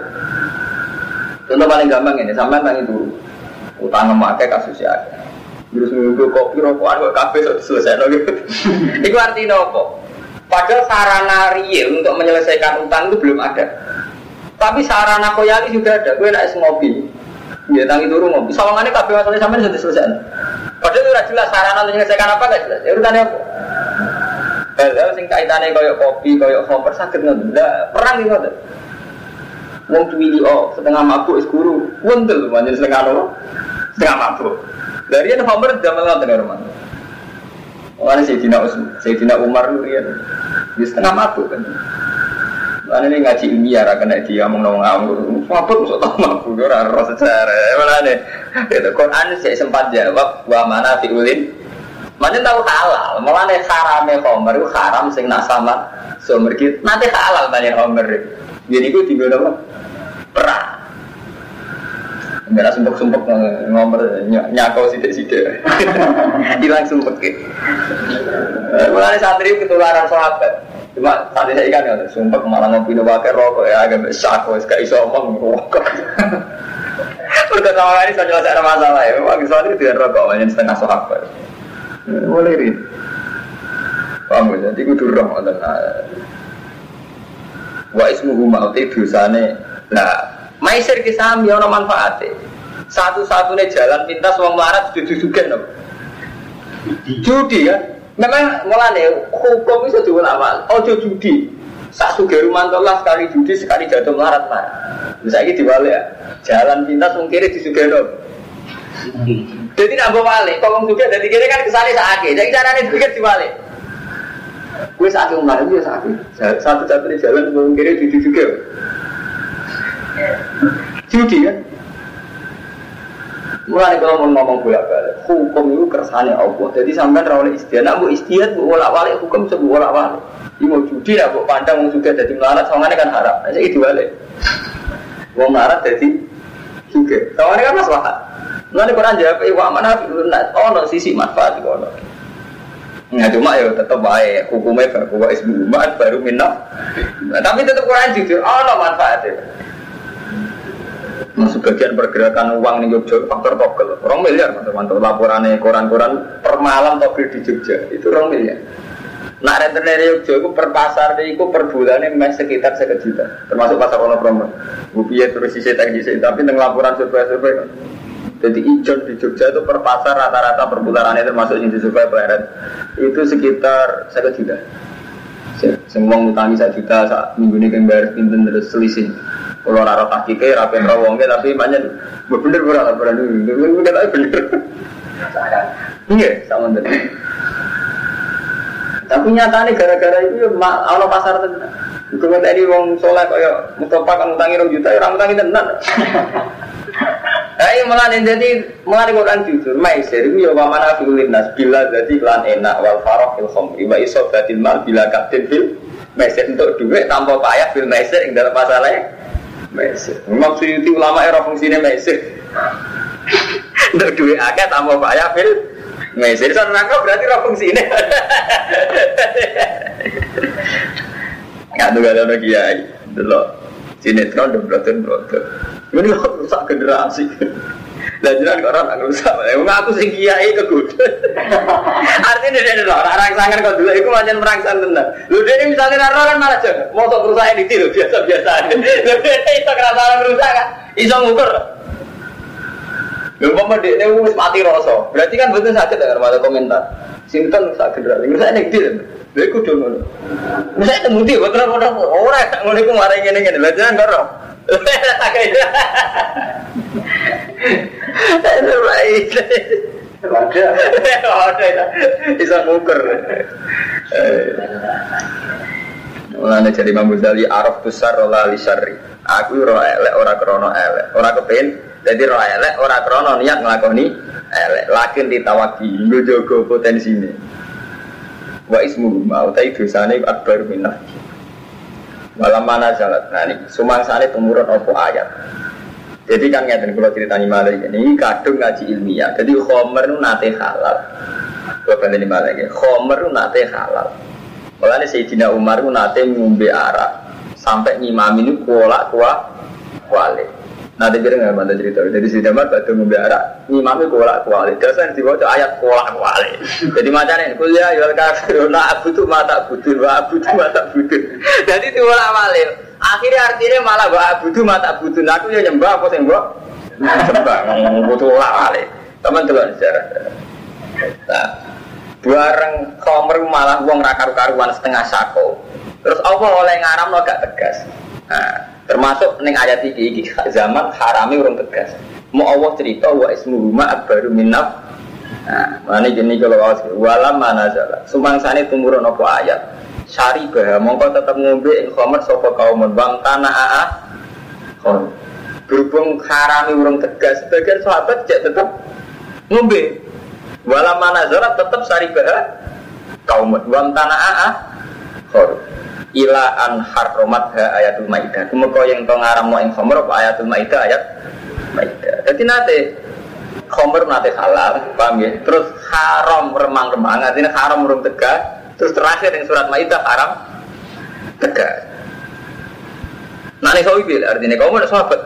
Speaker 1: Contoh paling gampang ini, sampai tentang itu utang memakai kasus ya. Terus nunggu kopi rokokan kok kafe selesai gitu. (laughs) Itu artinya apa? Padahal sarana real untuk menyelesaikan utang itu belum ada. Tapi sarana koyali sudah ada. Gue naik ngopi, Ya tangi turu ngopi. Sawangannya kabeh masalahnya sampai sudah selesai. Padahal itu jelas sarana untuk menyelesaikan apa gak jelas. Ya urutannya apa? Hal-hal sing kaitannya koyok kopi, koyok koper sakit nggak? Tidak perang gitu nggak? Wong tuwili oh setengah mabuk es guru, wontel manjen setengah apa? Setengah mabuk. Dari yang Homer zaman lalu tengah rumah. Mana Sayyidina Usman, Sayyidina Umar lu ya, di setengah mabuk kan. Mana ini ngaji ilmiah, ra kena dia ngomong ngomong ngomong, mabuk masuk tahu mabuk, ora roh secara. Mana nih? Itu Quran saya sempat jawab, wa mana fiulin. Mana tahu halal, malah nih harame Homer itu haram sing nak sama gitu. Nanti halal banyak Homer. Jadi gue tinggal apa? Perang. Enggak sumpek-sumpek ngomel nyakau sidik-sidik. (laughs) Hilang sumpek gitu. Mulai santri ketularan sahabat. Cuma tadi saya ikan ya, sumpek malah ngopi no pakai rokok ya agak besar gak iso omong rokok. (laughs) Sama ini saya jelaskan masalah ya. Memang soal itu rokok banyak setengah sahabat. Boleh ini. Paham ya? Jadi kudu roh ngoten. Wa ismuhu ma'uti dosane. Nah, maisir ki sami ana manfaate. Satu-satunya jalan pintas wong melarat judi juga no. Judi kan. Memang mulane hukum itu diulama. Ojo judi. Sak suge rumantolah sekali judi sekali jatuh melarat mah. Misalnya diwale ya. Jalan pintas wong kiri disugeno. Jadi nak bawa balik, kalau juga dari kiri kan ke sana sakit. Jadi caranya dipikir diwale. Gue saat yang lain dia sakit. Satu satunya jalan wong kiri judi juga. Judi kan. Mulai kalau mau ngomong bolak balik, hukum itu kersane Allah. Jadi sampai rawale istiadat, nak bu istiadat bu bolak balik hukum sebu bolak balik. Ini mau judi nak bu pandang mau juga jadi melarat, soalnya kan harap. Nah, itu balik. Mau melarat jadi juga. Soalnya kan masalah. Nanti Quran jawab, eh, wa mana oh no sisi manfaat di kono. Nah cuma ya tetap baik hukumnya baru ismu umat baru minat. Nah, tapi tetap Quran jujur, oh no manfaatnya. Nah, sebagian pergerakan uang nih Jogja faktor togel, orang miliar teman-teman laporannya koran-koran per malam togel di Jogja itu orang miliar. Nah rentenir Jogja itu per pasar itu per bulannya masih sekitar seket juta, termasuk pasar ono promo. Bupiye terus sisi tadi tapi dengan laporan survei-survei jadi ijon di Jogja itu per pasar rata-rata per bularannya termasuk yang survei pleret itu sekitar seket juta. Semua ngutangi satu juta saat minggu ini kan bayar pinten terus selisih. Kalau rara tahkike, rapi rawongnya, tapi banyak bener bener laporan dulu, bener bener. Iya, sama tadi. Tapi nyatanya gara-gara itu ya Allah pasar tenan. Itu tadi wong soleh kaya Mustafa kan utangi rong juta, orang utangi tenan. Ayo malah jadi malah Quran jujur, maisir itu ya mana filin nas bila jadi lan enak wal farok fil khomri wa isobatil mal bila kapten fil maisir untuk duit tanpa payah fil maisir yang dalam masalahnya Mesir. Memang suyuti ulama era fungsinya Mesir. (laughs) Untuk duit akeh tambah payah fil Mesir. Sana nangka berarti era fungsinya. (laughs) Nggak tuh gak ada kiai. Dulu sinetron udah berotot berotot. Ini kok rusak generasi. Lah jenengan kok ora rusak. Emang aku sing kiai kegut. Artinya dia lho, ora rangsangan kok dulu iku pancen merangsang tenan. Lho dene misale ora kan malah jek moto kerusakan iki lho biasa-biasa. Lho dene iso kerasaran rusak kan. Iso ngukur. Lho umpama dekne wis mati rasa. Berarti kan betul sakit ya ada komentar. Sinten sak generasi. Rusak nek ndi. Lha iku ngono. Rusak temu ndi boten ora ora ngono iku mari ngene-ngene. Lah. Ada. Ada. Bisa ngukur. Mulane jadi Imam Ghazali araf besar rola li syarri. Aku ora elek ora krana elek. Ora kepen jadi ora elek ora krana niat nglakoni elek. Lakin ditawaki njogo potensine. Wa ismu ma utai dosane akbar minah. Malam mana jalan, nah ini sumangsane temurun opo ayat. Jadi kan ngeten kalau ceritanya malah ini kadung ngaji ilmiah. Jadi khomer nu nate halal. Kalau ini malah ini khomer nu nate halal. Mulane Sayyidina Umar nu nate ngombe arak sampai ngimami ini kuala kuah kuali. Nanti kira nggak bantu cerita. Jadi Sayyidina Umar batu arak ngimami kuala kuali. Dasar dibaca ayat kuala kuali. Jadi macamnya kuliah yual kafiruna (laughs) abu tu mata budur wa abu tu mata budur. (laughs) Jadi diulang walil. Akhirnya artinya malah wa abu tu mata budur. Aku ya nyembah apa sih mbak? (laughs) Nyembah butuh ulang walil. Teman teman sejarah. Nah, bareng komer malah uang rakaru karuan setengah sako. Terus Allah oleh ngaram lo gak tegas. Termasuk neng ayat iki iki zaman harami urung tegas. Mau Allah cerita wa ismu ma akbaru minaf. Nah, mana gini kalau awas walam mana salah. Sumangsane tumurun apa ayat. Syari bah, mongko tetap ngombe ing khomer sapa kaum bang tanah aa. Kon. Berhubung harami urung tegas, sebagian sahabat cek tetap ngombe. Walam mana zarat tetap sari bah kaum bang tanah aa. Kon ila an harromat ha ayatul maidah. Kemudian yang tong ngaram mau ing apa ayatul maidah ayat maidah. Jadi nanti khomer nanti halal, paham ya? Terus haram remang-remang, artinya haram belum tegas. Terus terakhir yang surat maidah haram tegas. Nah ini sawi artinya kamu ada sahabat.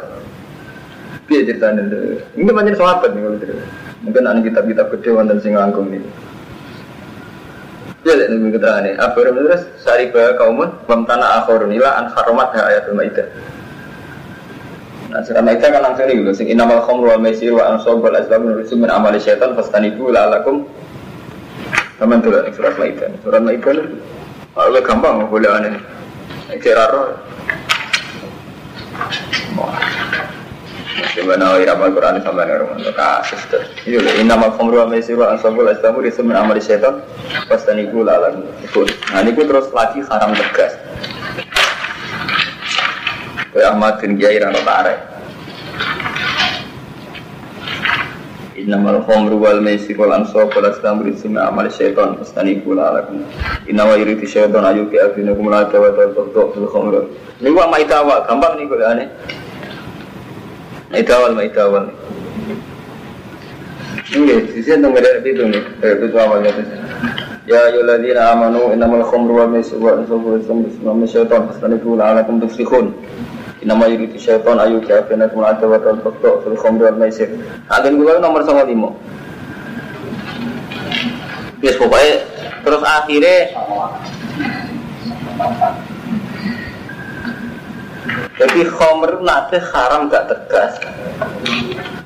Speaker 1: Biar ceritanya itu. Ini banyak sahabat nih kalau cerita. Mungkin ada kitab-kitab gede wonten sing langkung ini. Ya, lihat nih keterangan ini. Abu terus sari bahwa kaumun bamtana akhorun ila an haromat ha ayatul maidah. Nah, surat Maidah kan langsung nih, sing inamal khamru wal maisir wa ansab wal azlam nurusu min amali syaitan fastanibu la'alakum Taman tuh nih surat Maidah. Surat Maidah itu kalau gampang boleh aneh. Ceraro. Gimana ira Al-Quran sampai nih rumah kasus tuh. Iya, inamal khamru wal maisir wa ansab wal azlam nurusu min amali syaitan fastanibu la'alakum. Nah, ini terus lagi haram tegas. Kayak Ahmad bin Kiai Rano Tarek. Innamal khamru wal maisir wal ansab wal azlam rizqun amal syaitan la'alakum. Inna wa syaitan ayu ki abinakum la tawata tawta fil khamru. Ini wa maita wa gampang nih kok. Maita wal maita wal. Ini di sini tentang ada itu nih, itu awalnya itu. Ya ayyuhalladzina amanu innamal khamru wal maisir wal ansab wal azlam rizqun amal syaitan fastanibu la'alakum tuflihun. Inama yuridu syaitan ayu kafina kumul ada wa tal fakta fil khamri wal maisir. Agen kula nomor 95. Yes pokoknya terus akhirnya jadi khamr nanti haram gak tegas.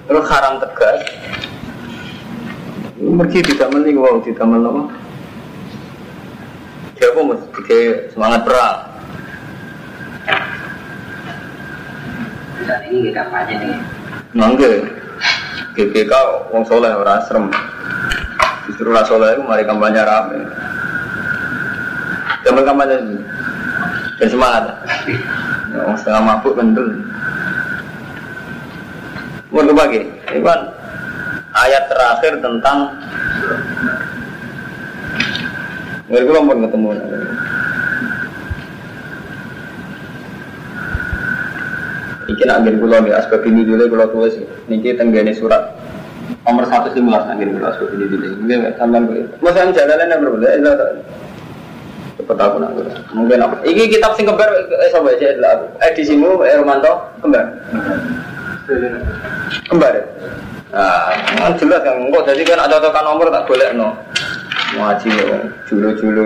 Speaker 1: Terus haram tegas. Mergi tidak mending wow tidak mending. Siapa mesti semangat perang.
Speaker 2: Dan ini kita kampanye nih.
Speaker 1: Mangga. GBK wong soleh ora asrem. Justru ora soleh itu mari kampanye rame. Zaman kampanye. Dan semangat. Ya, Wong setengah mabuk kendel. Mau bagi, ini kan ayat terakhir tentang Nggak gue pun ketemu. Iki nak ngene kula nggih asbab ini dulu kula tulis niki tenggene surat nomor 115 nak ngene kula asbab ini dulu. Nggih sampean kuwi. Masa yang jalan yang berbeda cepet aku nak. Mungkin apa? Iki kitab sing kembar eh sapa lah. Edisimu eh Romanto kembar. Kembar. ya? Nah, kan jelas kan kok jadi kan ada tekan nomor tak boleh no. Ngaji yo, julu-julu.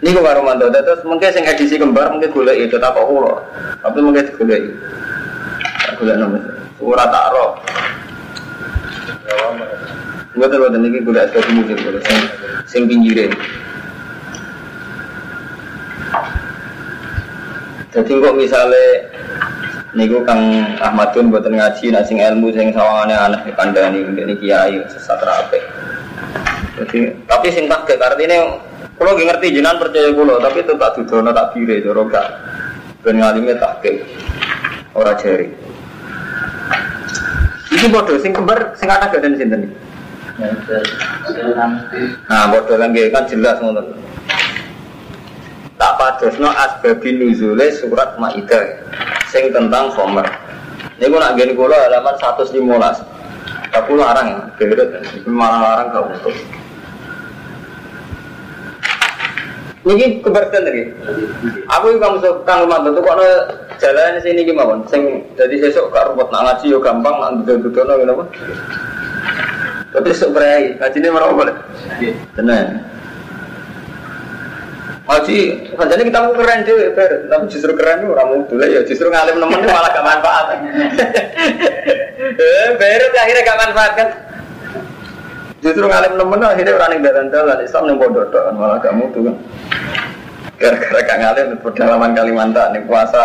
Speaker 1: Ini kok karo mantu, terus mungkin sing edisi kembar mungkin golek itu tak kok tapi mungkin digolek. Tak golek nomor. Ora tak. Gue terus ini golek sesuatu mungkin golek sing sing pinggire. Jadi kok misalnya niku Kang Ahmadun buatan ngaji nak sing ilmu sing sawangane aneh kandhani ini kiai sesat rapi. Jadi tapi sing tak artinya kalau nggak ngerti jenengan percaya kulo, tapi itu tak dudono tak bire cara gak ben ngalime tak ke ora jari. Iki bodoh sing kembar sing ana gaden sinten iki? Nah, bodoh nggih kan jelas ngoten. Tak padosno asbabin nuzule surat Maidah sing tentang khomer. Niku nak nggen kula halaman 115. Tapi larang ya, gerut, malah larang gak untuk. Niki keberatan lagi. Aku kamu kang mantu tuh kok jalan sini gimana? Sing jadi sesuk kak rumput nak ngaji yo gampang, nak duduk duduk no gimana? Tapi sok berai, ini marah boleh. Tenang. Ngaji, jadi kita mau keren tuh, tapi justru keren tuh orang muda ya, justru ngalim nemen malah gak manfaat. Eh, baru akhirnya gak manfaat kan? Justru ngalim nemen akhirnya orang yang dalan dalan Islam yang bodoh kan malah gak mutu kan. Gara-gara gak ngalim di pedalaman Kalimantan nih puasa.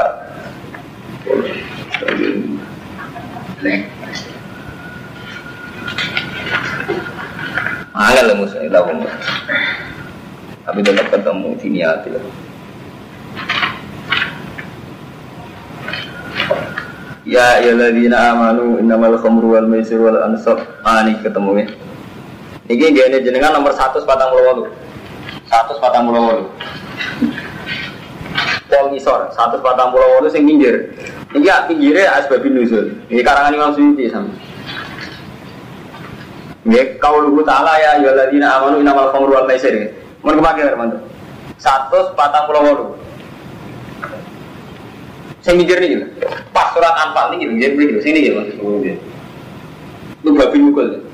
Speaker 1: Angel lah musuh itu Tapi tetap ketemu di niati lah. Ya ya ladina amanu innamal khamru wal maisir wal ansab. Ah ini ketemu ya. Ini gini jenengan nomor 148 148 Pol ngisor 148 sing Ini ya pinggirnya asbabin nuzul Ini karangan Imam Suyuti sama Ini kauluhu ta'ala ya Yaladina amanu inamal khamru wal maisir Mohon kemaki ya teman 148 Saya mikir nih gitu. Pas surat Anfal nih gitu, jadi gitu. Sini gitu maksud Lu babi mukul.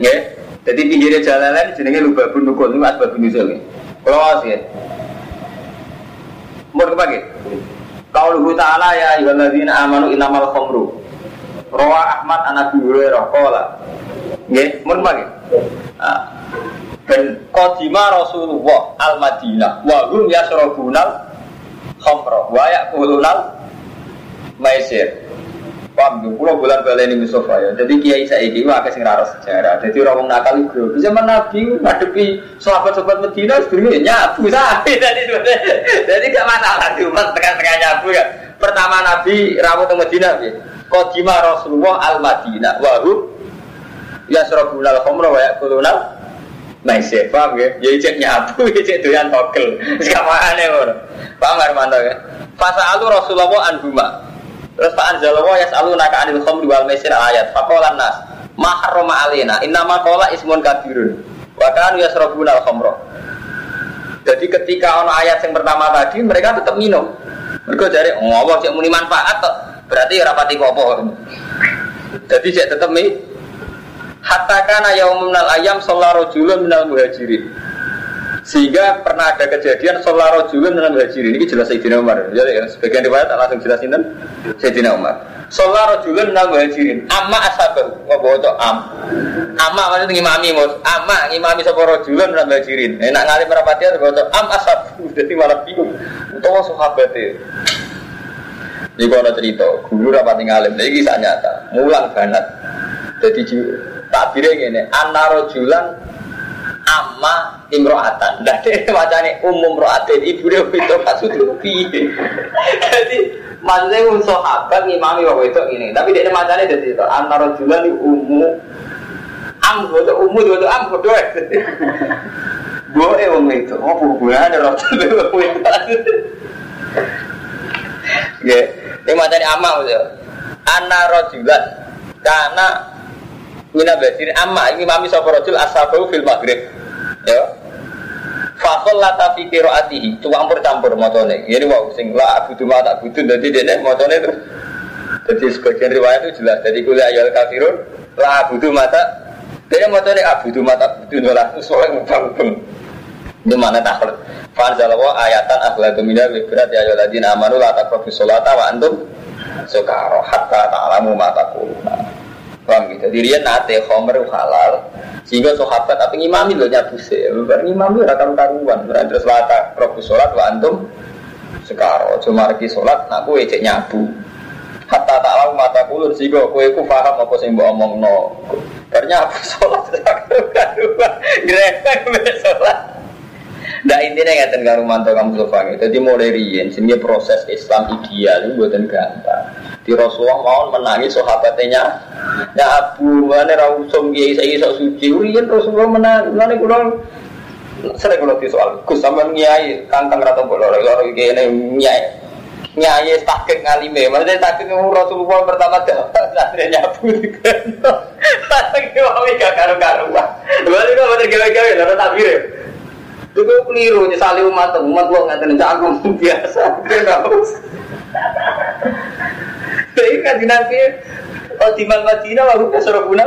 Speaker 1: Ya, jadi pinggirnya jalan lain jenenge lu babi mukul, lu asbab nuzul. Kalau awas ya. Mau kepake? Qauluhu ta'ala ya ayyuhalladzina amanu innamal khamru. Rawa Ahmad an Abi Hurairah qala. Nggih, mun mangke. Ben qadima Rasulullah al-Madinah wa hum yasrabunal khamra wa yaqulunal maisir. Paham tuh, pulau bulan baleni Mustafa ya. Jadi kiai saya ini wah kasih rara sejarah. Jadi orang nakal itu, zaman Nabi ngadepi sahabat-sahabat Medina (laughs) sebenarnya nyabu sapi. Jadi jadi gak masalah di umat tengah-tengah nyabu ya. Pertama Nabi rawat ke Medina ya. Kodima Rasulullah al Madinah. Wahum ya surabunal khomro wa yakulunal Maisir, paham ya? Ya cek nyabu, ya (laughs) cek doyan togel. Aneh orang. Paham Armanto ya? Fasa alu Rasulullah anhumah. Terus Pak ya selalu naka anil khomri wal mesir ayat. Fakolan nas. Maharoma alina. Innama kola ismun kabirun. Wakan yasrobuna al khomro. Jadi ketika ono ayat yang pertama tadi mereka tetap minum. Mereka cari ngomong oh, cek muni manfaat toh. Berarti rapati popo. Jadi cek tetap mi. Hatta kana yaumunal ayam sholat rojulun minal muhajirin. Sehingga pernah ada kejadian sholat rojulun dalam hajirin ini jelas Sayyidina Umar. Jadi ya, sebagian riwayat langsung jelasin kan Sayyidina Umar. Sholat rojulun dalam hajirin. Amma asabahu. Ngobrol itu am. Amma maksudnya ngimami mus. Amma ngimami sapa rojulun dalam hajirin. Enak ngali merapati ada ngobrol am asabahu. Jadi malah bingung. Utawa sahabatnya. Ini kalau cerita, guru rapat ngalim, ini kisah nyata, mulang banget. Jadi takbirnya gini, anarojulan amma imro'atan. Nah, dia macamnya umum ro'atin, ibu dia itu maksudnya piye. Jadi, maksudnya um sahabat ngimami waktu itu ini. Tapi dia macamnya jadi itu, antara jualan di umum, am itu umum itu am (laughs) bodoh. Boleh wong itu, oh hubungannya roh itu. Ya, ini macamnya amma maksudnya. Anna rojulan karena Mina basirin amma ini mami sapa rajul asabahu fil maghrib. Ya. Fakol lata fi qiraatihi, campur campur motone. Ini wow sing la abudu ma tak budu dadi dene motone itu. Jadi sebagian riwayat itu jelas dari kuliah ayat kafirun la abudu mata dia motone abudu mata budu nolah soalnya mubang Itu mana takhir. Fanzalawa ayatan akhlatu minna berat ya ayyuhalladzina amanu la taqrabu sholata wa antum sukara hatta ta'lamu ma taquluna. Paham gitu. Jadi nate khomer halal. Sehingga sahabat tapi ngimami loh nyabu sih. Bar ngimami ora karu karuan. Berarti terus robu sholat wa antum sekarang cuma lagi sholat nak kue cek nyabu. Hatta tak tahu mata kulur sehingga kue ku paham apa sih mbak omong no. Ternyata (laughs) sholat karu karuan. Grepek sholat. Nah intinya nggak tengah rumanto kamu sofang. Jadi mulai rian, sehingga proses Islam ideal itu buatan gampang. Di Rasulullah mau menangis sahabatnya. Ya Abu mana rausum kiai saya sok suci. Urian Rasulullah menang. Mana kurang sering kalau soal Gus sama nyai kantang rata bolor lor kiai nyai nyai takik ngalime. Maksudnya takik Rasulullah pertama dapat santri nyabu. Takik mau gak karu-karuan. Berarti kau bener gawe-gawe lor takbir. Itu keliru nyesali umat umat lo nggak jago biasa. Jadi kan nabi Oh di Madinah waktu ke Surabaya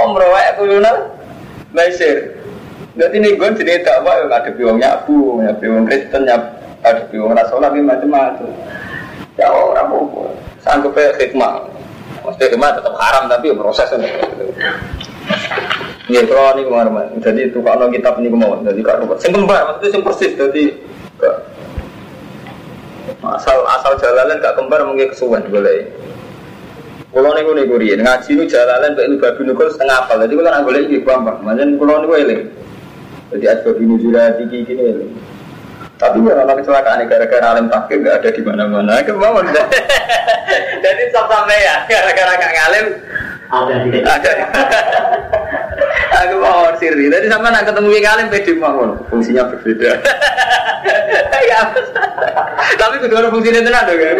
Speaker 1: Omro wae kulunal Maisir Jadi nih gue jadi dakwah yang ada biwang nyabu, ada biwang Kristen, ada biwang Rasulullah, macam-macam. Ya orang mau sanggup ya hikmah. Maksudnya hikmah tetap haram tapi ya proses Iya, kalau ini kemarin, jadi itu kalau kitab ini kemauan, jadi kalau sing kembar, maksudnya sing persis, jadi asal asal jalalan gak kembar mungkin kesuwen boleh. Kalau nih gue nih ngaji nu jalalan baik babi nukul setengah apal, jadi kalau nggak boleh ini gampang. Macam kalau nih gue jadi ada babi nuzula tinggi gini ini. Tapi ya kalau kecelakaan gara-gara alim takir nggak ada di mana-mana. Kemauan. (laughs) Jadi sampai ya gara-gara gak ngalim ada di ada. (laughs) Aku mau siri. Tadi sama nak ketemu yang ngalim pede mau fungsinya berbeda. (laughs) ya. Tapi kedua fungsinya tenang dong ya.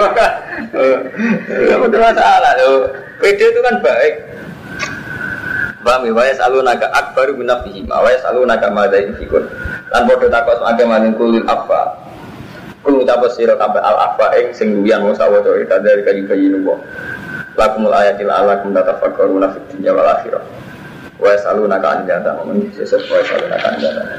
Speaker 1: Kamu tuh masalah tuh. Pede itu kan baik. Paham ya? Waya selalu naga akbaru binafihim Waya selalu naga madai fikun Lan bodoh takut agama yang kulil apa Kul ucap sira kabeh al afa ing sing luwian wong ita dari kayu kayu nuwa. Lakumul ayatil alakum tatafakkaruna fid dunya wal akhirah. Wa yasalunaka an jannah, wa man yusif wa yasalunaka an jannah.